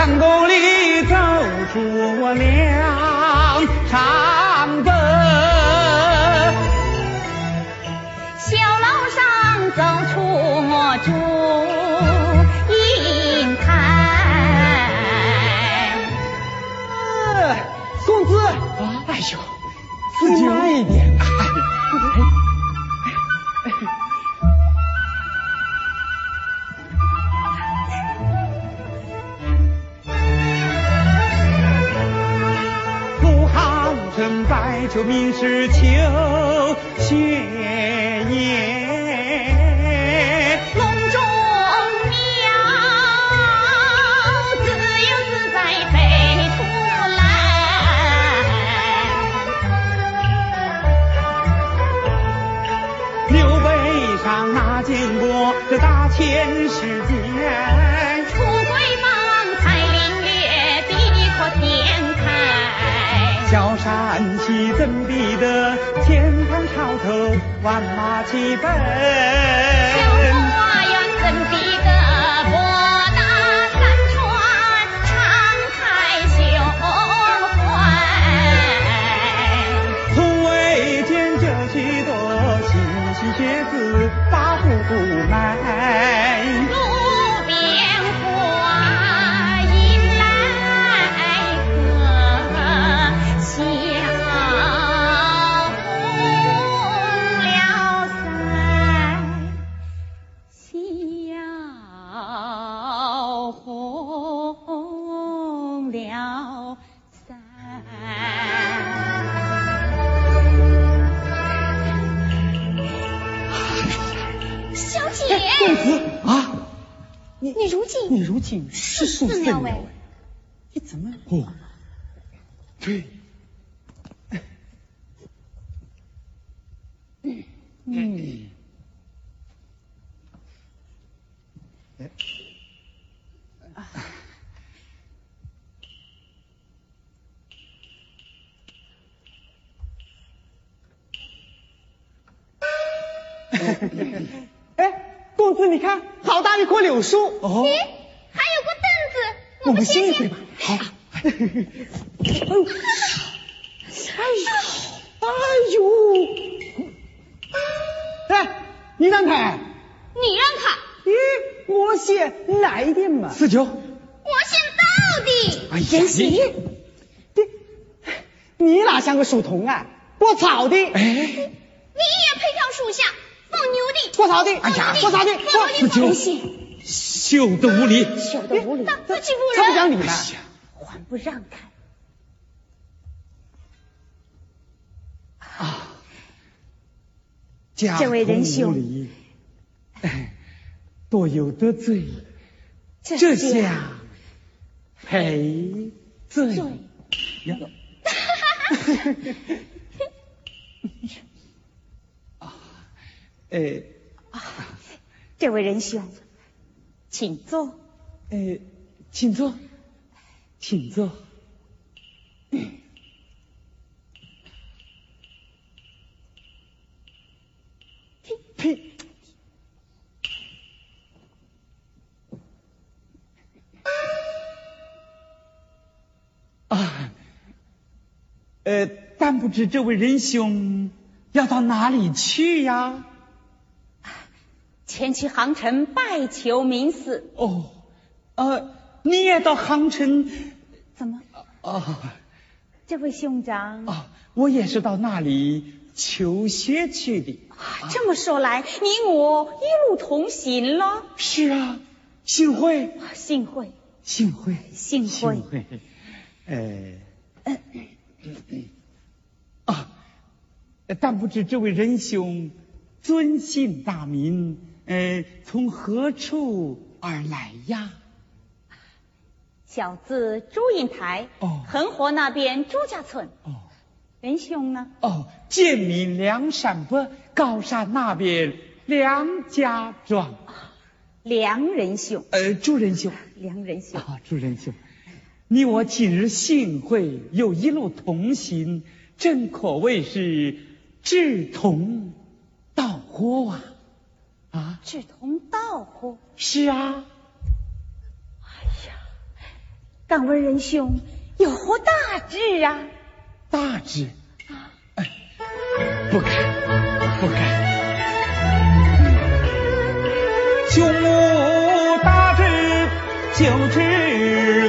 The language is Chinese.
山沟里走出我长根，小楼上走出我朱。是秋雪夜。笼中鸟自由自在飞出来。牛背上哪见过这大千世界？山西怎比得前方潮头万马齐奔？啊，你如今你如今是是数鸟哎鸟哎，你怎么？哦，对，嗯，哎，公子，你看，好大一棵柳树哦。咦，还有个凳子，我们先歇一会吧。好。哎呦，哎呦，哎，你让开。你让开，咦，我先来一点嘛。四九。我先到的。哎呀，你，你你哪像个树童啊？我草的。哎，你也配跳树下放牛的？拨草的。哎呀，拨草的。放牛的九放秀的无礼。小的无礼，那不欺负他不。讲理了。还不让开？啊，这位仁兄多有得罪，这这下赔罪罪呀。啊，呃，这位仁兄，请坐。呃，请坐，请坐。呸！啊，呃，但不知这位仁兄要到哪里去呀？前去杭城拜求名寺。哦，呃，你也到杭城？怎么？啊这位兄长，啊，我也是到那里求学去的。这么说来，你我一路同行了。是啊，幸会，幸会，幸会，幸会幸会。呃，啊，但不知这位仁兄尊姓大名？呃，从何处而来呀？小字祝英台，哦横河那边朱家村。哦仁兄呢？哦，建民梁山伯，高山那边梁家庄。梁仁兄，呃，朱仁兄。梁仁兄，啊，朱仁兄，你我今日幸会，又一路同行，真可谓是志同道合啊！啊，志同道合。是啊，哎呀敢问仁兄有何大志啊？大志，哎，不敢，不敢。胸无大志，就这